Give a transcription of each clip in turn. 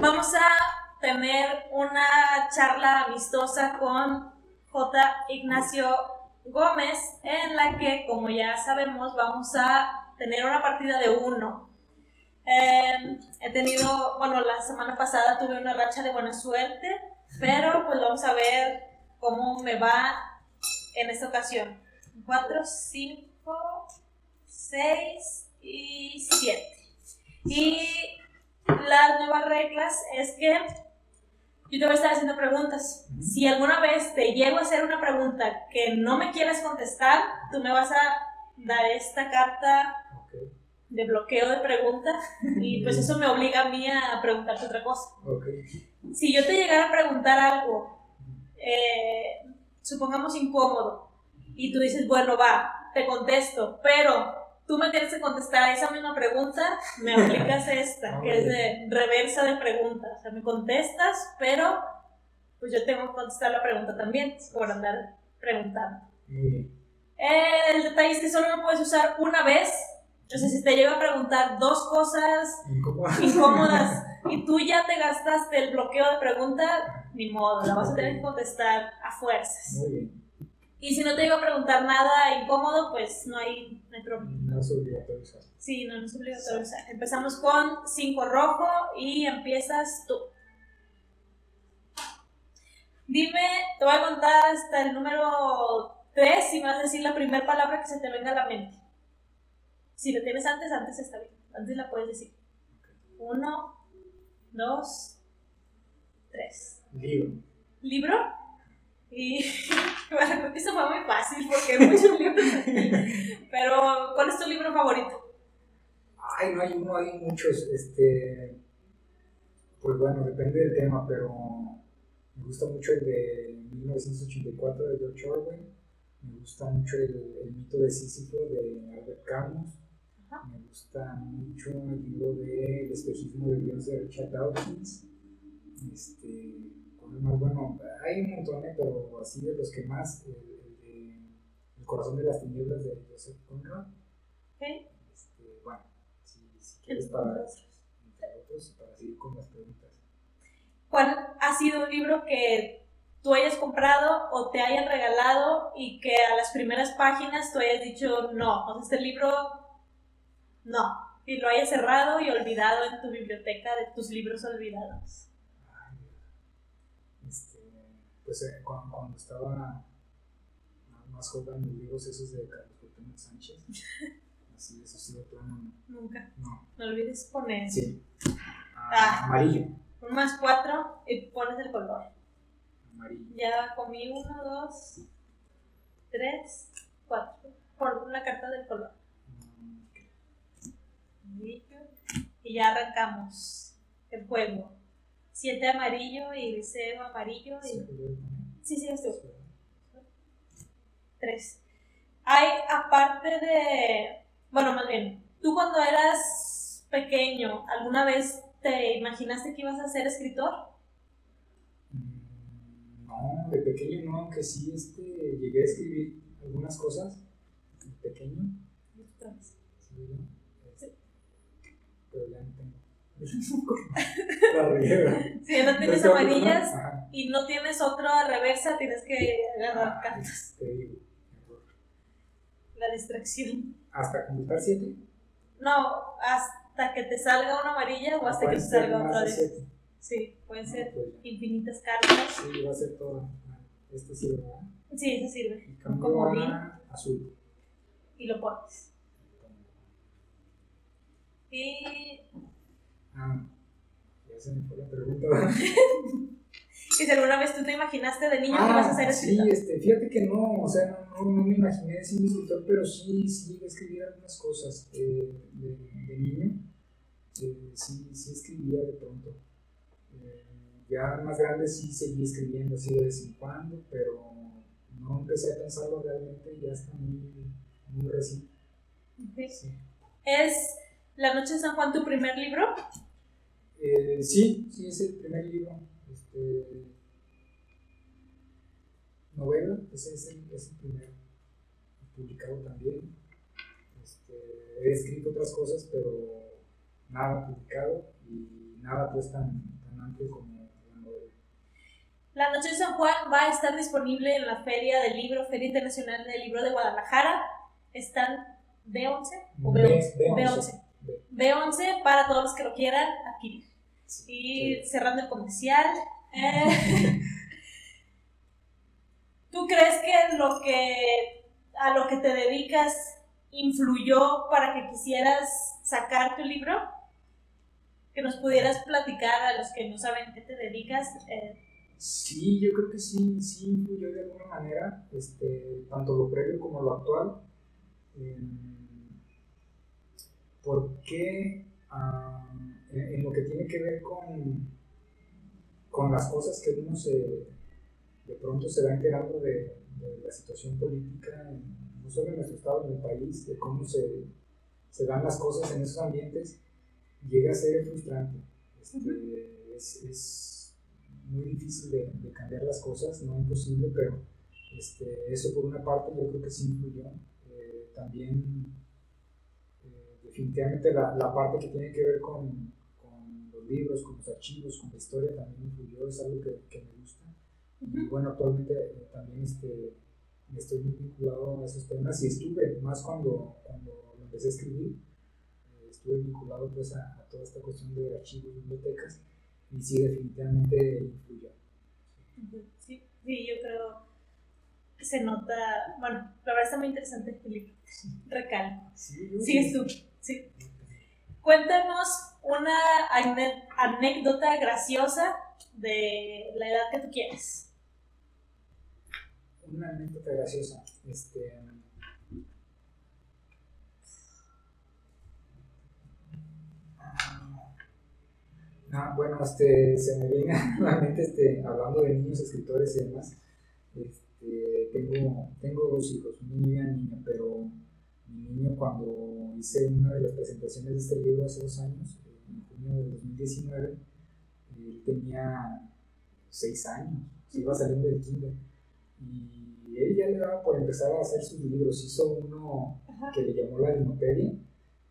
Vamos a tener una charla amistosa con J. Ignacio Gómez, en la que, como ya sabemos, vamos a tener una partida de uno. Eh, he tenido, bueno, la semana pasada tuve una racha de buena suerte, pero pues vamos a ver cómo me va en esta ocasión. 4, 5, 6 y 7. Y las nuevas reglas es que yo te voy a estar haciendo preguntas. Si alguna vez te llego a hacer una pregunta que no me quieres contestar, tú me vas a dar esta carta de bloqueo de preguntas y pues eso me obliga a mí a preguntarte otra cosa. Si yo te llegara a preguntar algo, eh, supongamos incómodo, y tú dices, bueno, va, te contesto, pero tú me tienes que contestar esa misma pregunta, me aplicas esta, que es de reversa de preguntas. O sea, me contestas, pero pues yo tengo que contestar la pregunta también, por andar preguntando. El detalle es que solo lo puedes usar una vez. Entonces, si te llega a preguntar dos cosas incómodas y tú ya te gastaste el bloqueo de pregunta, ni modo, la vas a tener que contestar a fuerzas. Muy bien. Y si no te iba a preguntar nada incómodo, pues no hay, no hay problema. No es obligatorio. Sí, no, no es obligatorio usar. Empezamos con 5 rojo y empiezas tú. Dime, te voy a contar hasta el número 3 y vas a decir la primera palabra que se te venga a la mente. Si lo tienes antes, antes está bien. Antes la puedes decir. 1, 2, 3. Libro. ¿Libro? Y bueno, eso fue muy fácil porque hay muchos libros Pero, ¿cuál es tu libro favorito? Ay, no hay uno, hay muchos. Este, pues bueno, depende del tema, pero me gusta mucho el de 1984 de George Orwell. Me gusta mucho el, mito de Sísifo de Albert Camus. Me gusta mucho el libro de El espejismo de Dios de Richard Dawkins. Este, más bueno, hay un montón, ¿eh? pero así de los que más, el, de El corazón de las tinieblas de Joseph Conrad. Okay. Este, bueno, si, quieres para, entre otros, para seguir con las preguntas. ¿Cuál ha sido un libro que tú hayas comprado o te hayan regalado y que a las primeras páginas tú hayas dicho no, o sea, este libro no, y lo hayas cerrado y olvidado en tu biblioteca de tus libros olvidados? Pues eh, cuando, estaba más joven, los libros esos de Carlos Cuauhtémoc Sánchez, así, eso sí de plano. Nunca. No. No olvides poner. Sí. Ah, ah, amarillo. Un más cuatro y pones el color. Amarillo. Ya comí uno, dos, tres, cuatro. Por una carta del color. Amarillo. Y ya arrancamos el juego. 7 amarillo y 0 amarillo. Y... Sí, sí, esto. 3. Hay, aparte de. Bueno, más bien, tú cuando eras pequeño, ¿alguna vez te imaginaste que ibas a ser escritor? Mm, no, de pequeño no, aunque sí este, llegué a escribir algunas cosas. De pequeño. Sí, sí. Pero ya no tengo. si no tienes amarillas y no tienes otra reversa, tienes que agarrar ah, cartas. La distracción. ¿Hasta completar 7? No, hasta que te salga una amarilla o hasta que te salga otra de Sí, pueden ser pues infinitas cartas. Sí, va a ser todo. Este sirve, ¿verdad? Sí, eso sirve. Cambio a azul. Y lo pones. Y Ah, me fue la pregunta. si alguna vez tú te imaginaste de niño que ibas a ser escritor. Sí, este, fíjate que no, o sea, no, no, me imaginé siendo escritor, pero sí, sí escribir algunas cosas eh, de, de, niño. Eh, sí, sí escribía de pronto. Eh, ya más grande sí seguí escribiendo así de vez en cuando, pero no empecé a pensarlo realmente ya está muy, muy reciente. Sí. Es ¿La Noche de San Juan tu primer libro? Eh, sí, sí, es el primer libro. Este, novela, ese es el, es el primero. Publicado también. Este, he escrito otras cosas, pero nada publicado. Y nada pues tan, tan amplio como la novela. La Noche de San Juan va a estar disponible en la Feria del Libro, Feria Internacional del Libro de Guadalajara. Están B11 o B11. B11. B11 para todos los que lo quieran adquirir. Y cerrando el comercial. Eh, ¿Tú crees que lo que a lo que te dedicas influyó para que quisieras sacar tu libro? Que nos pudieras platicar a los que no saben qué te dedicas. Eh. Sí, yo creo que sí, sí influyó de alguna manera, este, tanto lo previo como lo actual. ¿Por qué en, lo que tiene que ver con, con las cosas que uno se, de pronto se va enterando de, de la situación política, no solo en nuestro estado, en el país, de cómo se, se dan las cosas en esos ambientes, llega a ser frustrante. Este, es, es, muy difícil de, de, cambiar las cosas, no imposible, pero este, eso por una parte yo creo que sí influyó. Eh, también definitivamente la, la, parte que tiene que ver con, con, los libros, con los archivos, con la historia también influyó, es algo que, que me gusta. Y bueno, actualmente eh, también este, estoy muy vinculado a esos temas y estuve, más cuando, cuando lo empecé a escribir, eh, estuve vinculado pues a, a, toda esta cuestión de archivos, bibliotecas y sí, definitivamente influyó. Sí, sí, yo creo que se nota, bueno, la verdad está muy interesante el libro, recalco. Sí, Sigues tú. Sí. Cuéntanos una anécdota graciosa de la edad que tú quieres. Una anécdota graciosa. Este. Ah, bueno, este, se me viene a la mente este, hablando de niños escritores y demás. Este, tengo, tengo dos hijos, un niño y una niña, pero mi niño cuando hice una de las presentaciones de este libro hace dos años, en junio de 2019, él tenía seis años, se iba saliendo del kinder. Y él ya le daba por empezar a hacer sus libros. Hizo uno que le llamó la Dinopedia.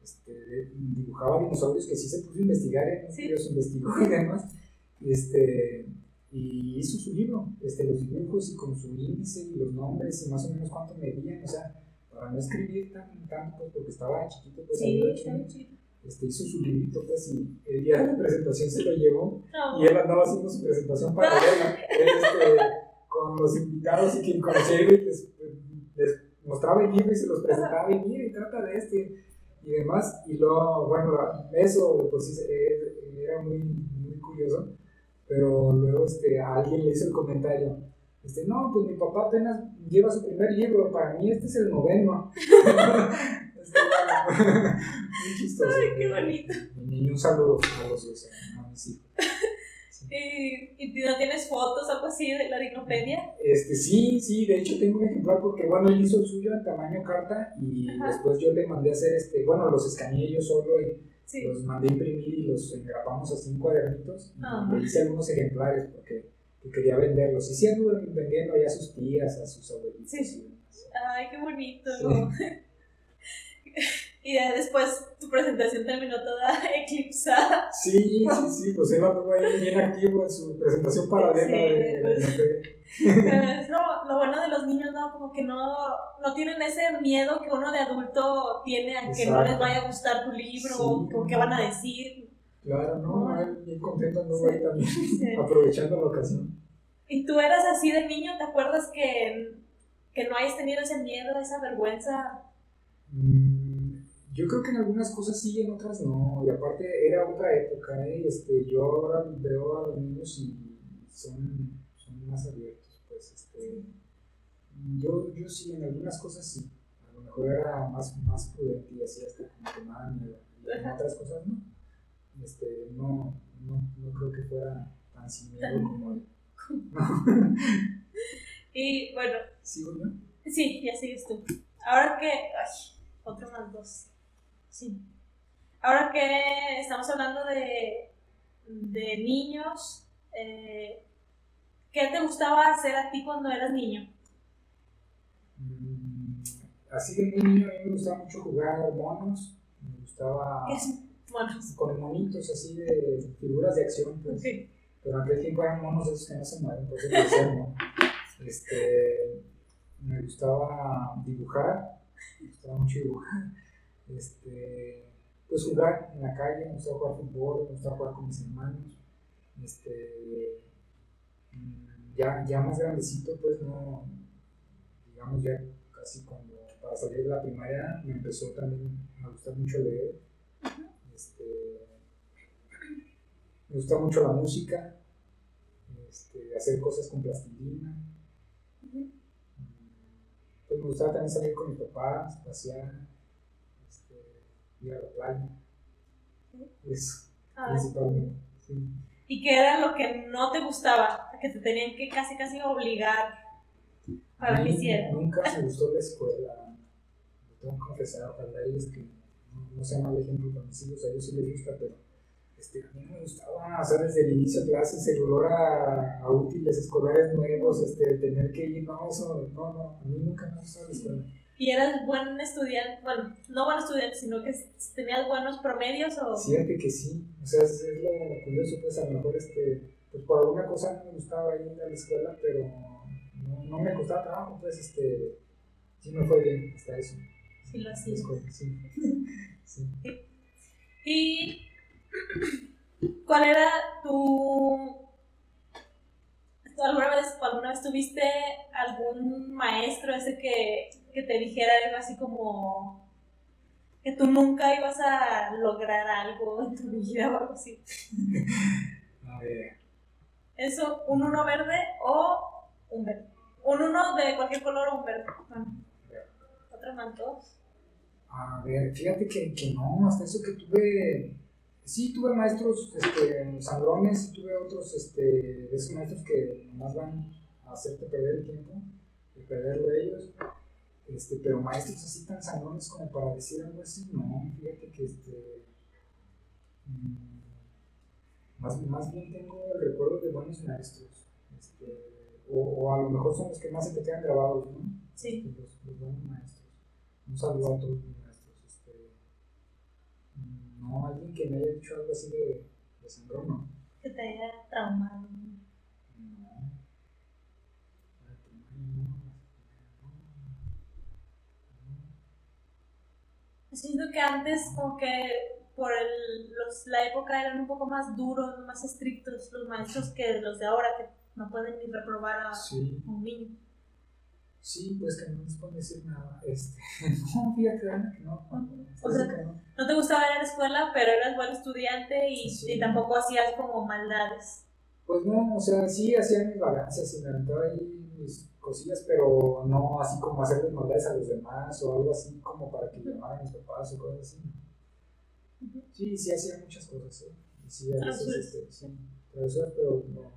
Este, dibujaba dinosaurios que sí se puso a investigar, ¿eh? ¿Sí? los investigó y demás. Este, y hizo su libro, este, los dibujos y con su índice y los nombres y más o menos cuánto medían, o sea, para no escribir tan, tanto, pues, porque estaba chiquito, pues sí, este, hizo su librito, pues, y el día de la presentación se lo llevó, y él andaba haciendo su presentación para él, este, con los invitados y quien conocía les, les, mostraba el libro y se los presentaba, y mire, trata de este, y demás, y luego, bueno, eso pues sí era muy, muy curioso, pero luego este, a alguien le hizo el comentario, este, no, pues mi papá apenas lleva su primer libro, para mí este es el noveno. este, muy chistoso. Ay, qué bonito. Y un saludo a los dos, a mis hijos. ¿Y, ¿Y no tienes fotos algo así de la dinopedia? Este, sí, sí, de hecho tengo un ejemplar porque, bueno, él hizo el suyo en tamaño carta y después yo le mandé a hacer, este, bueno, los escaneé yo solo y los mandé a imprimir y los engrapamos así en cuadernitos y le hice algunos ejemplares porque que quería venderlos. Y sí anduvo vendiendo ya a sus tías, a sus abuelitos. Sí. Ay, qué bonito. y después tu presentación terminó toda eclipsada. Sí, sí, sí, pues él anduvo ahí bien activo en su presentación paralela. Sí, de, pues, no, lo bueno de los niños, ¿no? Como que no, no tienen ese miedo que uno de adulto tiene a que no les vaya a gustar tu libro o qué van a decir. Claro, no, bien contento no ahí también, aprovechando la ocasión. ¿Y tú eras así de niño? ¿Te acuerdas que, que no hayas tenido ese miedo, esa vergüenza? Mm, yo creo que en algunas cosas sí en otras no. Y aparte era otra época, ¿eh? Este, yo ahora veo a los niños y son, son más abiertos, pues. Este, yo, yo sí, en algunas cosas sí. A lo mejor era más, más prudente y así hasta como que nada miedo. Y en otras cosas no este, no, no, no creo que fuera tan sin miedo como él. y bueno. ¿Sigo yo? Sí, ya sigues tú. Ahora que. Ay, otro más dos. Sí. Ahora que estamos hablando de, de niños, eh, ¿qué te gustaba hacer a ti cuando eras niño? Mm, así de niño, a mí me gustaba mucho jugar monos. Me gustaba. ¿Qué es Monos. con monitos así de figuras de acción, pues. Sí. Pero aquel tiempo eran monos esos que no se mueven, por eso. Este, me gustaba dibujar, me gustaba mucho dibujar. Este, pues jugar en la calle, me gustaba jugar fútbol, me gustaba jugar con mis hermanos. Este, mm, ya, ya más grandecito, pues no, digamos ya casi cuando para salir de la primaria me empezó también a gustar mucho leer. Este, me gusta mucho la música, este, hacer cosas con plastilina. Pues me gustaba también salir con mis papás, pasear, este, ir a la playa. Eso, Ah, principalmente. Sí. ¿Y qué era lo que no te gustaba? Que te tenían que casi casi obligar para que hicieras. Nunca me gustó la escuela. Tengo que confesar, ojalá ellos que no, sea mal ejemplo para mis hijos, a ellos sí les gusta, pero este, a mí no me gustaba, o sea, desde el inicio de clases, el olor a, a útiles escolares nuevos, este, tener que ir, no, eso, no, no, a mí nunca me gustó la escuela. ¿Y eras buen estudiante? Bueno, no buen estudiante, sino que tenías buenos promedios o... Fíjate que sí, o sea, es, es lo curioso, pues a lo mejor, este, pues por alguna cosa no me gustaba ir a la escuela, pero no, no me costaba trabajo, pues, este, sí me fue bien hasta eso. Sí lo sí. sí. ¿Y cuál era tu... ¿tú ¿Alguna vez, alguna vez tuviste algún maestro ese que, que te dijera algo así como que tú nunca ibas a lograr algo en tu vida o algo así? A ver. ¿Eso, un uno verde o un verde? Un uno de cualquier color o un verde. Bueno, otra más dos. A ver, fíjate que, que no, hasta eso que tuve, sí tuve maestros este, sangrones, sí tuve otros, este, de esos maestros que nomás van a hacerte perder el tiempo, y perderlo ellos, este, pero maestros así tan sangrones como para decir algo así, no, fíjate que este, mm, más, más bien tengo el recuerdo de buenos maestros, este, o, o a lo mejor son los que más se te quedan grabados, ¿no? Sí. los, los buenos maestros. Un saludo a todos mis maestros. Este, mm, no, alguien que me haya dicho algo así de, de sangrón, no. Que te haya traumado. No. Siento que antes como que por el, los, la época eran un poco más duros, más estrictos los maestros que los de ahora, que no pueden ni reprobar a Sí, un niño. Sí, pues que no les puedo decir nada. Este, no, fíjate, Ana, que no. O sea, que no. No te gustaba ir a la escuela, pero eras buen estudiante y, Sí. y tampoco hacías como maldades. Pues no, o sea, sí hacía mis balanzas y me aventaba ahí mis cosillas, pero no así como hacerles maldades a los demás o algo así como para que llamaran a mis papás o cosas así. Sí, sí hacía muchas cosas, ¿eh? Sí, a veces, Travesuras. este, sí, travesuras, pero no,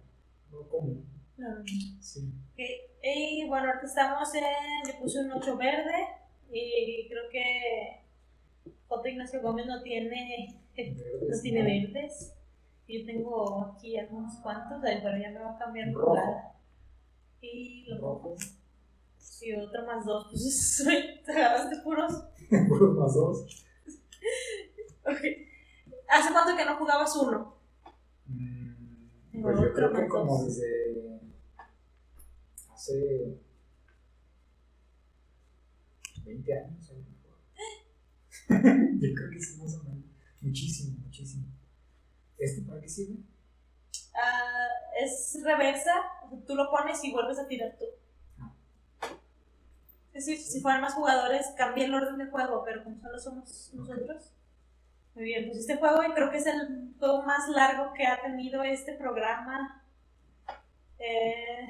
no común, No. sí. Ok, Y bueno, ahorita estamos en. Le puse un 8 verde y creo que J. Ignacio Gómez no tiene, no Verdes, tiene verdes. Yo tengo aquí algunos cuantos, ahí, pero ya me va a cambiar lugar. Y Rojo, rojos. Y otro más dos. Pues soy- te agarraste puros. puros más dos. Ok. ¿Hace cuánto que no jugabas uno? Mm, Tengo Pues yo creo que como desde hace 20 años, a lo mejor. yo creo que sí, más o menos. Muchísimo, muchísimo. ¿Este para qué sirve? Ah, es reversa, tú lo pones y vuelves a tirar tú. Es decir, si fueran más jugadores, cambia el orden de juego, pero como solo somos nosotros. Muy bien, pues este juego creo que es el juego más largo que ha tenido este programa. Eh,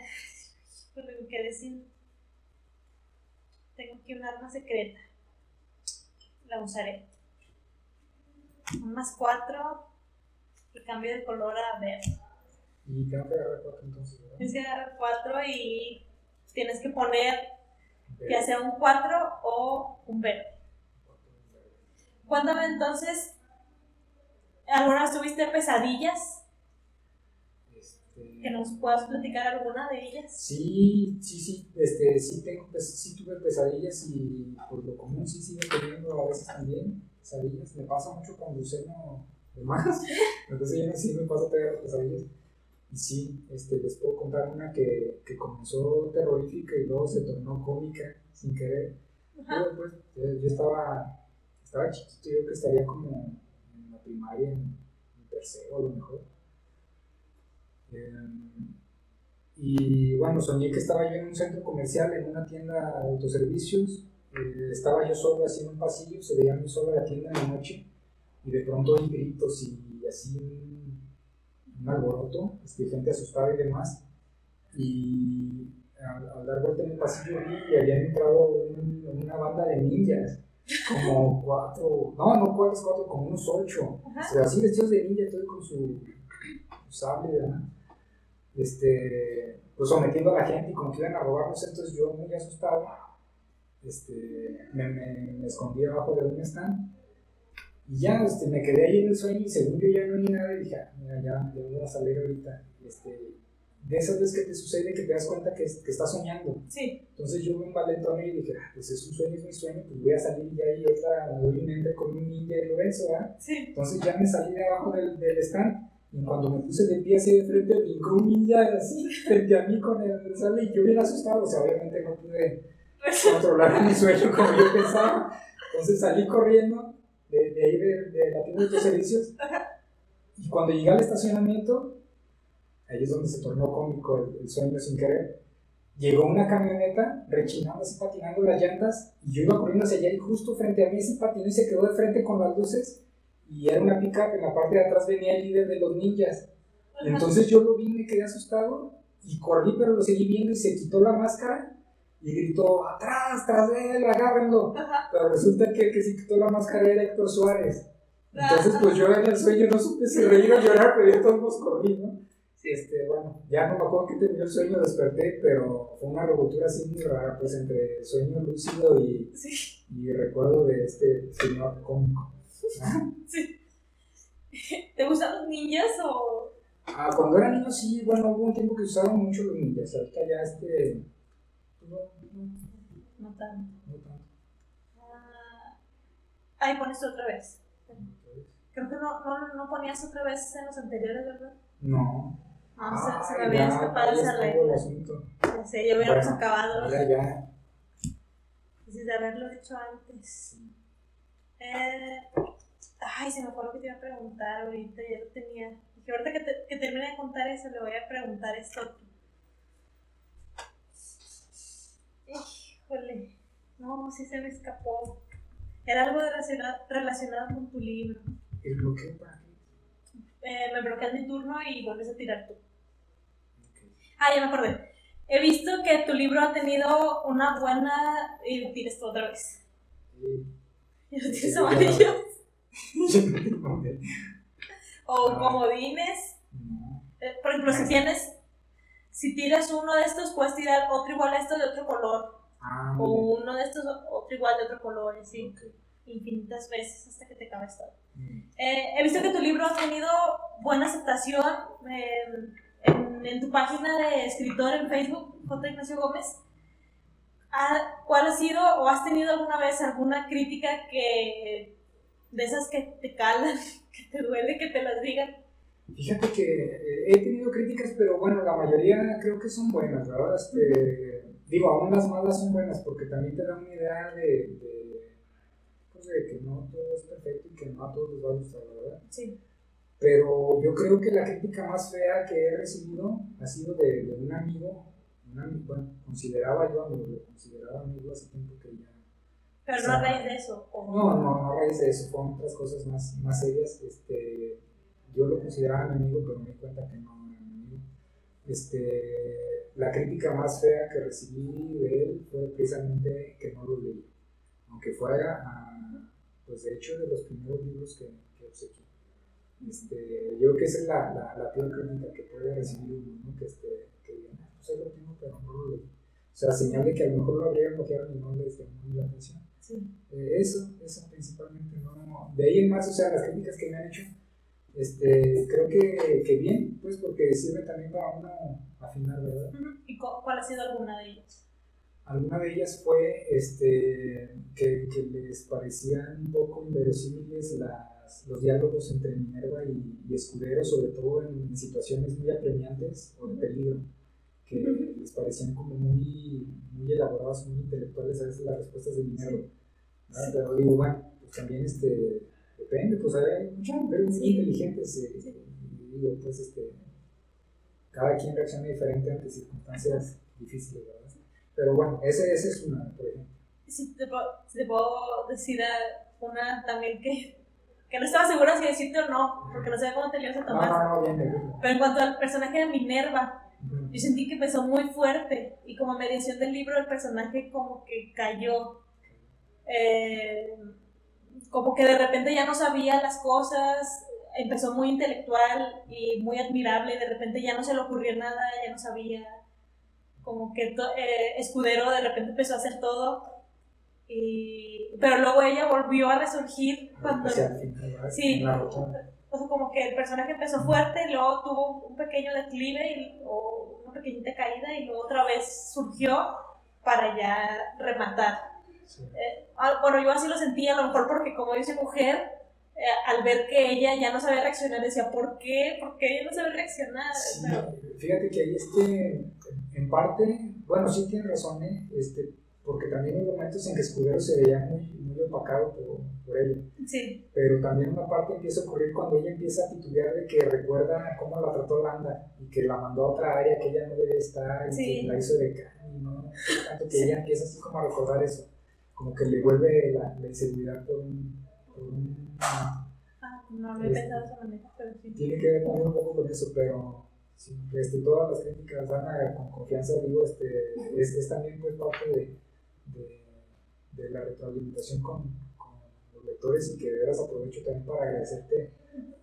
híjole, me quedé sin. Tengo aquí un arma secreta. La usaré. Un más cuatro y cambio de color a verde. Y tengo que agarrar cuatro entonces, ¿verdad? Tienes que agarrar 4 y tienes que poner Verde, ya sea un 4 o un verde. cuatro, verde. Cuéntame entonces, ¿alguna vez tuviste pesadillas? ¿Que nos puedas platicar alguna de ellas? Sí, sí, sí, este, sí, tengo, pues, sí tuve pesadillas y por lo común sí sigo teniendo a veces también pesadillas. Me pasa mucho cuando ceno de más, entonces ya sí me pasa todavía pesadillas. Y sí, este, les puedo contar una que, que comenzó terrorífica y luego se tornó cómica sin querer. Yo, pues, yo estaba, estaba chiquito, yo creo que estaría como en la primaria, en, tercero a lo mejor. Em, y bueno, soñé que estaba yo en un centro comercial, en una tienda de autoservicios. Eh, estaba yo solo así en un pasillo, se veía muy solo la tienda en la noche. Y de pronto hay gritos y así un, un alboroto, este, gente asustada y demás. Y al, dar vuelta en el pasillo vi y habían entrado una banda de ninjas, como cuatro, no, no cuatro, cuatro, como unos ocho, o así vestidos de ninja, todo con su, sable, ¿verdad? Este, pues sometiendo a la gente y como que iban a robarnos, entonces yo muy asustado, este, me, me, escondí abajo de un stand y ya este, me quedé ahí en el sueño y según yo ya no vi nada y dije, ah, mira, ya, ya voy a salir ahorita. Este, de esas veces que te sucede que te das cuenta que, que estás soñando. Sí. Entonces yo me envalentó y dije, ah, pues es un sueño, es mi sueño, pues voy a salir y ahí otra, me doy un con un ninja y lo beso, ¿verdad? Sí. Entonces ya me salí de abajo del, del stand y cuando me puse de pie así de frente, brincó un ninja así frente a mí con el sale y yo bien asustado, o sea, obviamente no pude controlar mi sueño como yo pensaba. Entonces salí corriendo de, de ahí de, de la tienda de servicios y cuando llegué al estacionamiento ahí es donde se tornó cómico el, sueño sin querer. Llegó una camioneta rechinando así, patinando las llantas, y yo iba corriendo hacia allá y justo frente a mí ese patinó y se quedó de frente con las luces, y era una pica en la parte de atrás venía el líder de los ninjas. Y entonces yo lo vi, me quedé asustado, y corrí, pero lo seguí viendo y se quitó la máscara, y gritó, atrás, tras de él, agárrenlo. Pero resulta que el que se quitó la máscara era Héctor Suárez. Entonces, pues yo en el sueño no supe si reír o llorar, pero yo todos corrí, ¿no? Este, bueno, ya no me acuerdo que terminó el sueño, desperté, pero fue una revoltura así muy rara, pues entre sueño lúcido y, y recuerdo de este señor cómico. Sí. ¿Te gustan los ninjas o...? Ah, cuando era niño sí, bueno, hubo un tiempo que usaban mucho los ninjas, ahorita ya este... No, no, no tanto. No tanto. Ah, ahí pones otra vez. Creo que no, no, no ponías otra vez en los anteriores, ¿verdad? No. No, ah, se, se me había escapado esa regla. Ya sé, ya hubiéramos acabado. Ya, ya. de haberlo hecho antes. Eh, ay, se me fue lo que te iba a preguntar ahorita, ya lo tenía. Dije, ahorita que, te, que termine de contar eso, le voy a preguntar esto. Híjole, no, sí se me escapó. Era algo relacionado, relacionado con tu libro. ¿El bloqueo para eh, me bloqueas mi turno y vuelves a tirar tú. Ah, ya me acordé. He visto que tu libro ha tenido una buena. Y tires tú otra vez. Sí. ¿Y lo tienes amarillos? o ah. comodines. Eh, por ejemplo, si tienes. Si tiras uno de estos, puedes tirar otro igual a esto de otro color. Ah, o uno de estos, otro igual de otro color, así. Infinitas veces hasta que te acabes todo. Eh, he visto que tu libro ha tenido buena aceptación en, en, tu página de escritor en Facebook, J. Ignacio Gómez. ¿Cuál ha sido o has tenido alguna vez alguna crítica que de esas que te calan, que te duele que te las digan? Fíjate que eh, he tenido críticas, pero bueno, la mayoría creo que son buenas, ¿verdad? Este, digo, aún las malas son buenas porque también te dan una idea de de que no todo es perfecto y que no a todos les va a gustar, ¿verdad? Sí. Pero yo creo que la crítica más fea que he recibido ha sido de, de un amigo, un bueno, consideraba yo amigo, lo consideraba amigo hace tiempo que ya. Pero no a raíz de eso. ¿o? No, no, no a raíz de eso, fueron otras cosas más, más serias. Este, yo lo consideraba mi amigo, pero me di cuenta que no era mi amigo. Este, la crítica más fea que recibí de él fue precisamente que no lo leí aunque fuera, a, pues de hecho, de los primeros libros que, que obsequié. Este, yo creo que esa es la, la, la peor crítica que puede recibir uno, ¿no? que, este, que ah, pues ahí lo tengo, pero no lo leí. O sea, señal de que a lo mejor lo habría bloqueado y no les llamó la atención. Sí. Eh, eso, eso principalmente, no, De ahí en más, o sea, las críticas que me han hecho, Este, creo que, que bien, pues porque sirve también para uno afinar, ¿verdad? ¿Y cuál ha sido alguna de ellas? Alguna de ellas fue este, que, que les parecían un poco inverosímiles las, los diálogos entre Minerva y, y Escudero, sobre todo en, situaciones muy apremiantes o de peligro, que les parecían como muy, muy elaboradas, muy intelectuales a veces las respuestas de Minerva. Pero digo, bueno, pues también este, depende, pues hay muchas mujeres muy inteligentes, eh, y digo, pues este, cada quien reacciona diferente ante circunstancias difíciles, ¿verdad? Pero bueno, ese, ese es una, por ejemplo. Si te, te puedo decir una también que, que no estaba segura si decirte o no, porque no sabía cómo te lo ibas a tomar. No, no, bien, bien. Pero en cuanto al personaje de Minerva, yo sentí que empezó muy fuerte y como mediación del libro el personaje como que cayó. Eh, como que de repente ya no sabía las cosas, empezó muy intelectual y muy admirable, y de repente ya no se le ocurrió nada, ya no sabía como que eh, Escudero de repente empezó a hacer todo. Y, pero luego ella volvió a resurgir cuando... sí, o como que el personaje empezó fuerte, luego tuvo un pequeño declive y, o una pequeñita caída y luego otra vez surgió para ya rematar. Eh, ah, bueno, yo así lo sentía, a lo mejor porque como dice mujer, eh, al ver que ella ya no sabía reaccionar, decía, ¿por qué? ¿Por qué ella no sabe reaccionar? Fíjate que ahí este, en parte, bueno, sí tiene razón, ¿eh? este, porque también hay momentos en que Escudero se veía muy, muy opacado por, por ella. Sí. Pero también una parte empieza a ocurrir cuando ella empieza a titubear de que recuerda cómo la trató Landa y que la mandó a otra área que ella no debe estar y que la hizo de carne, ¿no? Tanto que ella empieza así como a recordar eso, como que le vuelve la, la inseguridad por un... Por un ah, no lo he pensado de esa manera, pero sí. Tiene que ver también un poco con eso, pero Sí, este, todas las críticas dan con confianza, digo, este, es, es también pues, parte de, de, de la retroalimentación con, con, los lectores y que de veras aprovecho también para agradecerte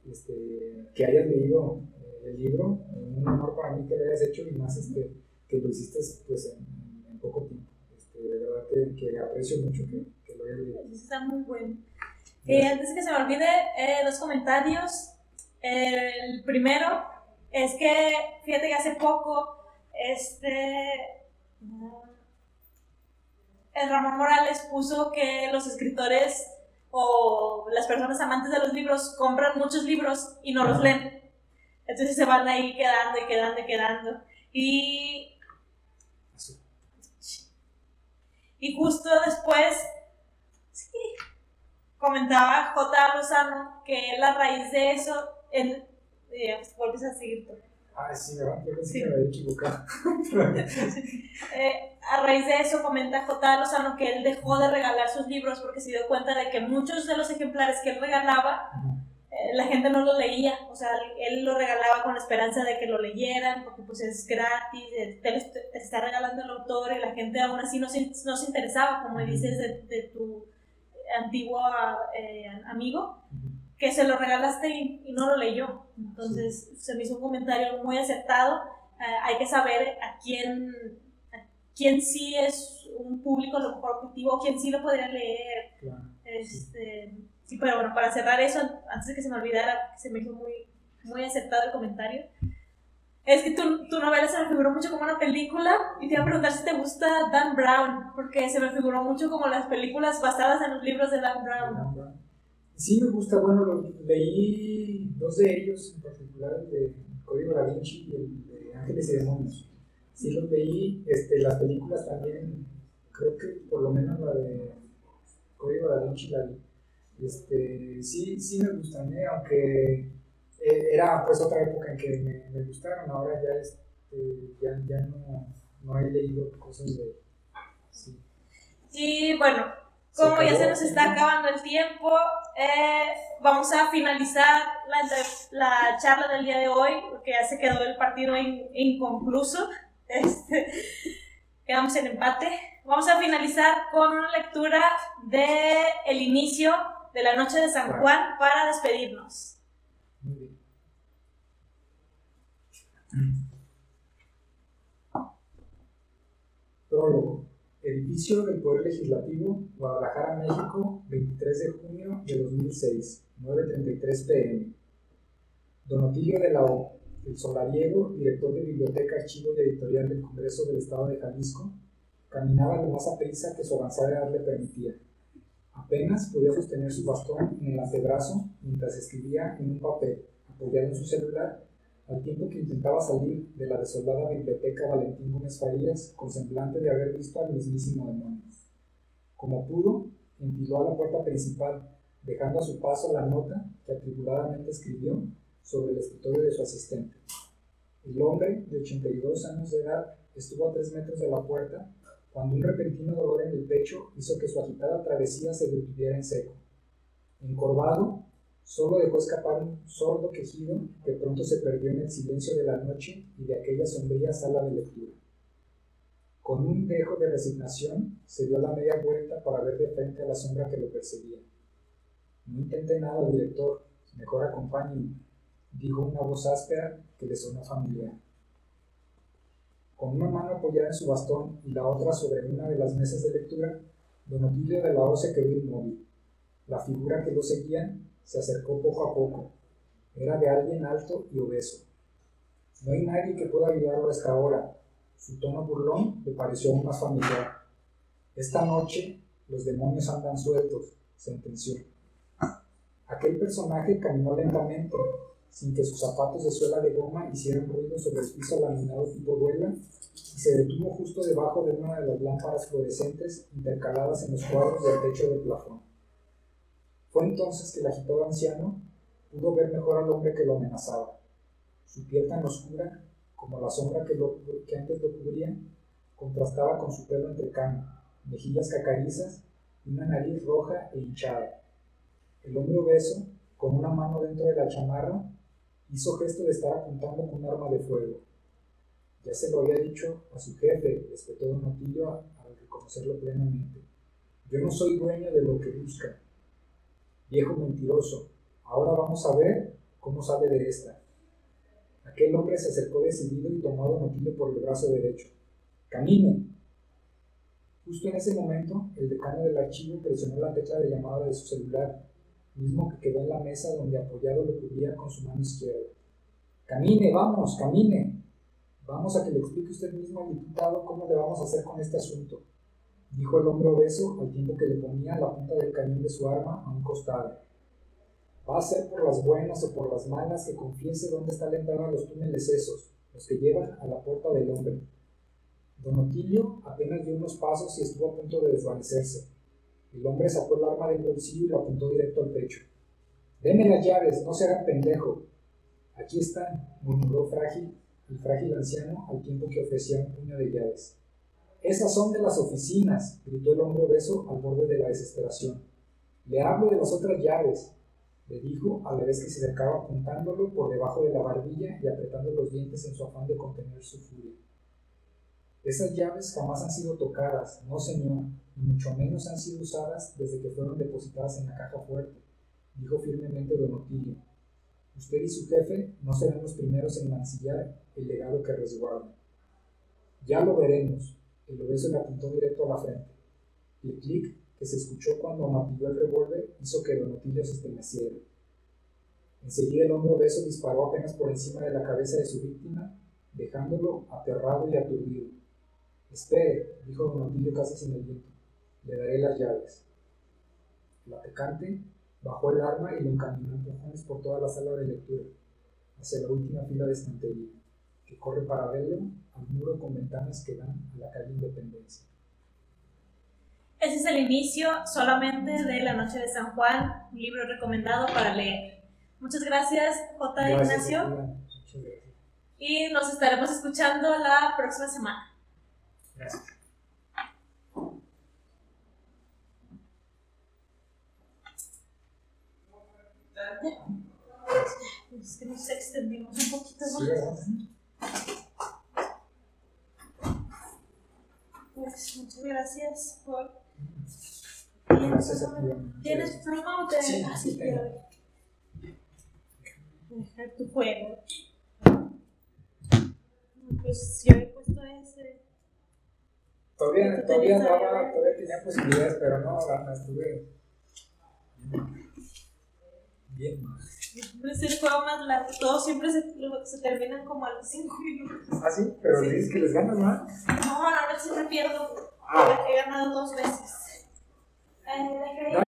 este, que hayas leído eh, el libro, un honor para mí que lo hayas hecho y más este, que lo hiciste pues, en, en poco tiempo. Este, de verdad que, que aprecio mucho que, que, lo hayas leído. Está muy bueno. Eh, antes que se me olvide, eh, dos comentarios. El primero, es que, fíjate que hace poco, este, el Ramón Morales puso que los escritores o las personas amantes de los libros compran muchos libros y no los leen. Entonces se van ahí quedando y quedando y quedando. Y, y justo después, comentaba J. Lozano que la raíz de eso, y vuelves a seguir tú. Ah, sí, ¿verdad? Yo pensé que me había equivocado. eh, a raíz de eso comenta J. Lozano que él dejó de regalar sus libros porque se dio cuenta de que muchos de los ejemplares que él regalaba, eh, la gente no los leía. O sea, él lo regalaba con la esperanza de que lo leyeran porque pues es gratis, eh, te, está regalando el autor y la gente aún así no se, no se interesaba, como dices, de, de tu antiguo eh, amigo que se lo regalaste y, no lo leyó. Entonces se me hizo un comentario muy acertado. Eh, hay que saber a quién, quién sí es un público lo mejor objetivo, quién sí lo podría leer. Este, sí. pero bueno, para cerrar eso, antes de que se me olvidara, se me hizo muy, muy acertado el comentario. Es que tu, tu novela se me figuró mucho como una película y te iba a preguntar si te gusta Dan Brown, porque se me figuró mucho como las películas basadas en los libros de Dan Brown. Dan Brown. Sí me gusta, bueno, leí dos de ellos, en particular el de Código Da Vinci y el de Ángeles y Demonios. Sí los leí, este, las películas también, creo que por lo menos la de Código Da Vinci la vi. Este, sí, sí me gustan, ¿eh? aunque eh, era pues otra época en que me, me gustaron, ahora ya, este, ya, ya no, no, he leído cosas de... Sí. Y bueno, como ya se nos está acabando el tiempo, eh, vamos a finalizar la, la, charla del día de hoy, porque ya se quedó el partido inconcluso. Este, quedamos en empate. Vamos a finalizar con una lectura de el inicio de la noche de San Juan para despedirnos. Prólogo. Edificio del Poder Legislativo, Guadalajara, México, 23 de junio de 2006, 9.33 pm. Don Otilio de la O, el solariego, director de Biblioteca, Archivo y Editorial del Congreso del Estado de Jalisco, caminaba lo más a prisa que su avanzada edad le permitía. Apenas podía sostener su bastón en el antebrazo mientras escribía en un papel, apoyado en su celular, al tiempo que intentaba salir de la desolada biblioteca Valentín Gómez Farías con semblante de haber visto al mismísimo demonio. Como pudo, empiló a la puerta principal, dejando a su paso la nota que atribuladamente escribió sobre el escritorio de su asistente. El hombre, de 82 años de edad, estuvo a tres metros de la puerta cuando un repentino dolor en el pecho hizo que su agitada travesía se detuviera en seco. Encorvado, solo dejó escapar un sordo quejido que pronto se perdió en el silencio de la noche y de aquella sombría sala de lectura. Con un dejo de resignación, se dio la media vuelta para ver de frente a la sombra que lo perseguía. No intente nada, director, mejor acompáñeme, dijo una voz áspera que le sonó familiar. Con una mano apoyada en su bastón y la otra sobre una de las mesas de lectura, don Otilio de la O se quedó inmóvil. La figura que lo seguía se acercó poco a poco. Era de alguien alto y obeso. No hay nadie que pueda ayudarlo hasta ahora. Su tono burlón le pareció aún más familiar. Esta noche los demonios andan sueltos, sentenció. Aquel personaje caminó lentamente, sin que sus zapatos de suela de goma hicieran ruido sobre el piso laminado tipo duela, y se detuvo justo debajo de una de las lámparas fluorescentes intercaladas en los cuadros del techo del plafón. Fue entonces que el agitado anciano pudo ver mejor al hombre que lo amenazaba. Su piel tan oscura como la sombra que, antes lo cubría contrastaba con su pelo entrecano, mejillas cacarizas y una nariz roja e hinchada. El hombre obeso, con una mano dentro de la chamarra, hizo gesto de estar apuntando con un arma de fuego. Ya se lo había dicho a su jefe, respetó Don Otilio al reconocerlo plenamente. Yo no soy dueño de lo que busca. Viejo mentiroso, ahora vamos a ver cómo sabe de esta. Aquel hombre se acercó decidido y tomó a Don Otilio por el brazo derecho. ¡Camine! Justo en ese momento, el decano del archivo presionó la tecla de llamada de su celular mismo que quedó en la mesa donde apoyado lo cubría con su mano izquierda. Camine, vamos, camine. Vamos a que le explique usted mismo al diputado cómo le vamos a hacer con este asunto, dijo el hombre obeso al tiempo que le ponía la punta del cañón de su arma a un costado. Va a ser por las buenas o por las malas que confiese dónde está la los túneles esos, los que llevan a la puerta del hombre. Don Otilio apenas dio unos pasos y estuvo a punto de desvanecerse. El hombre sacó el arma del bolsillo y lo apuntó directo al pecho. Deme las llaves, no se haga pendejo. Aquí están, murmuró frágil, el frágil anciano al tiempo que ofrecía un puño de llaves. Esas son de las oficinas, gritó el hombre obeso al borde de la desesperación. Le hablo de las otras llaves, le dijo a la vez que se acercaba apuntándolo por debajo de la barbilla y apretando los dientes en su afán de contener su furia. Esas llaves jamás han sido tocadas, no señor, y mucho menos han sido usadas desde que fueron depositadas en la caja fuerte, dijo firmemente don Otilio. Usted y su jefe no serán los primeros en mancillar el legado que resguardan. Ya lo veremos. El obeso le apuntó directo a la frente. El clic que se escuchó cuando amartilló el revólver hizo que don Otilio se estremeciera. Enseguida el hombre obeso disparó apenas por encima de la cabeza de su víctima, dejándolo aterrado y aturdido. Espere, dijo don Otilio casi sin aliento. Le daré las llaves. El atacante bajó el arma y lo encaminó empujones por toda la sala de lectura, hacia la última fila de estantería, que corre paralelo al muro con ventanas que dan a la calle Independencia. Ese es el inicio solamente de La Noche de San Juan, un libro recomendado para leer. Muchas gracias, J. Ignacio. Y nos estaremos escuchando la próxima semana. Gracias. Es que nos extendimos un poquito más. Pues muchas gracias por. Gracias a ti. ¿Tienes pluma o te sí, quiero Dejar tu juego. Pues yo he puesto ese. Todavía, todavía, daba, todavía tenía posibilidades, pero no, la estuve bien mal. Es el juego más largo. Todos siempre se, se terminan como a los 5 minutos. Ah, sí, pero le dices que les ganas, ¿no? No, ahora siempre pierdo. Ah. He ganado dos veces. Eh,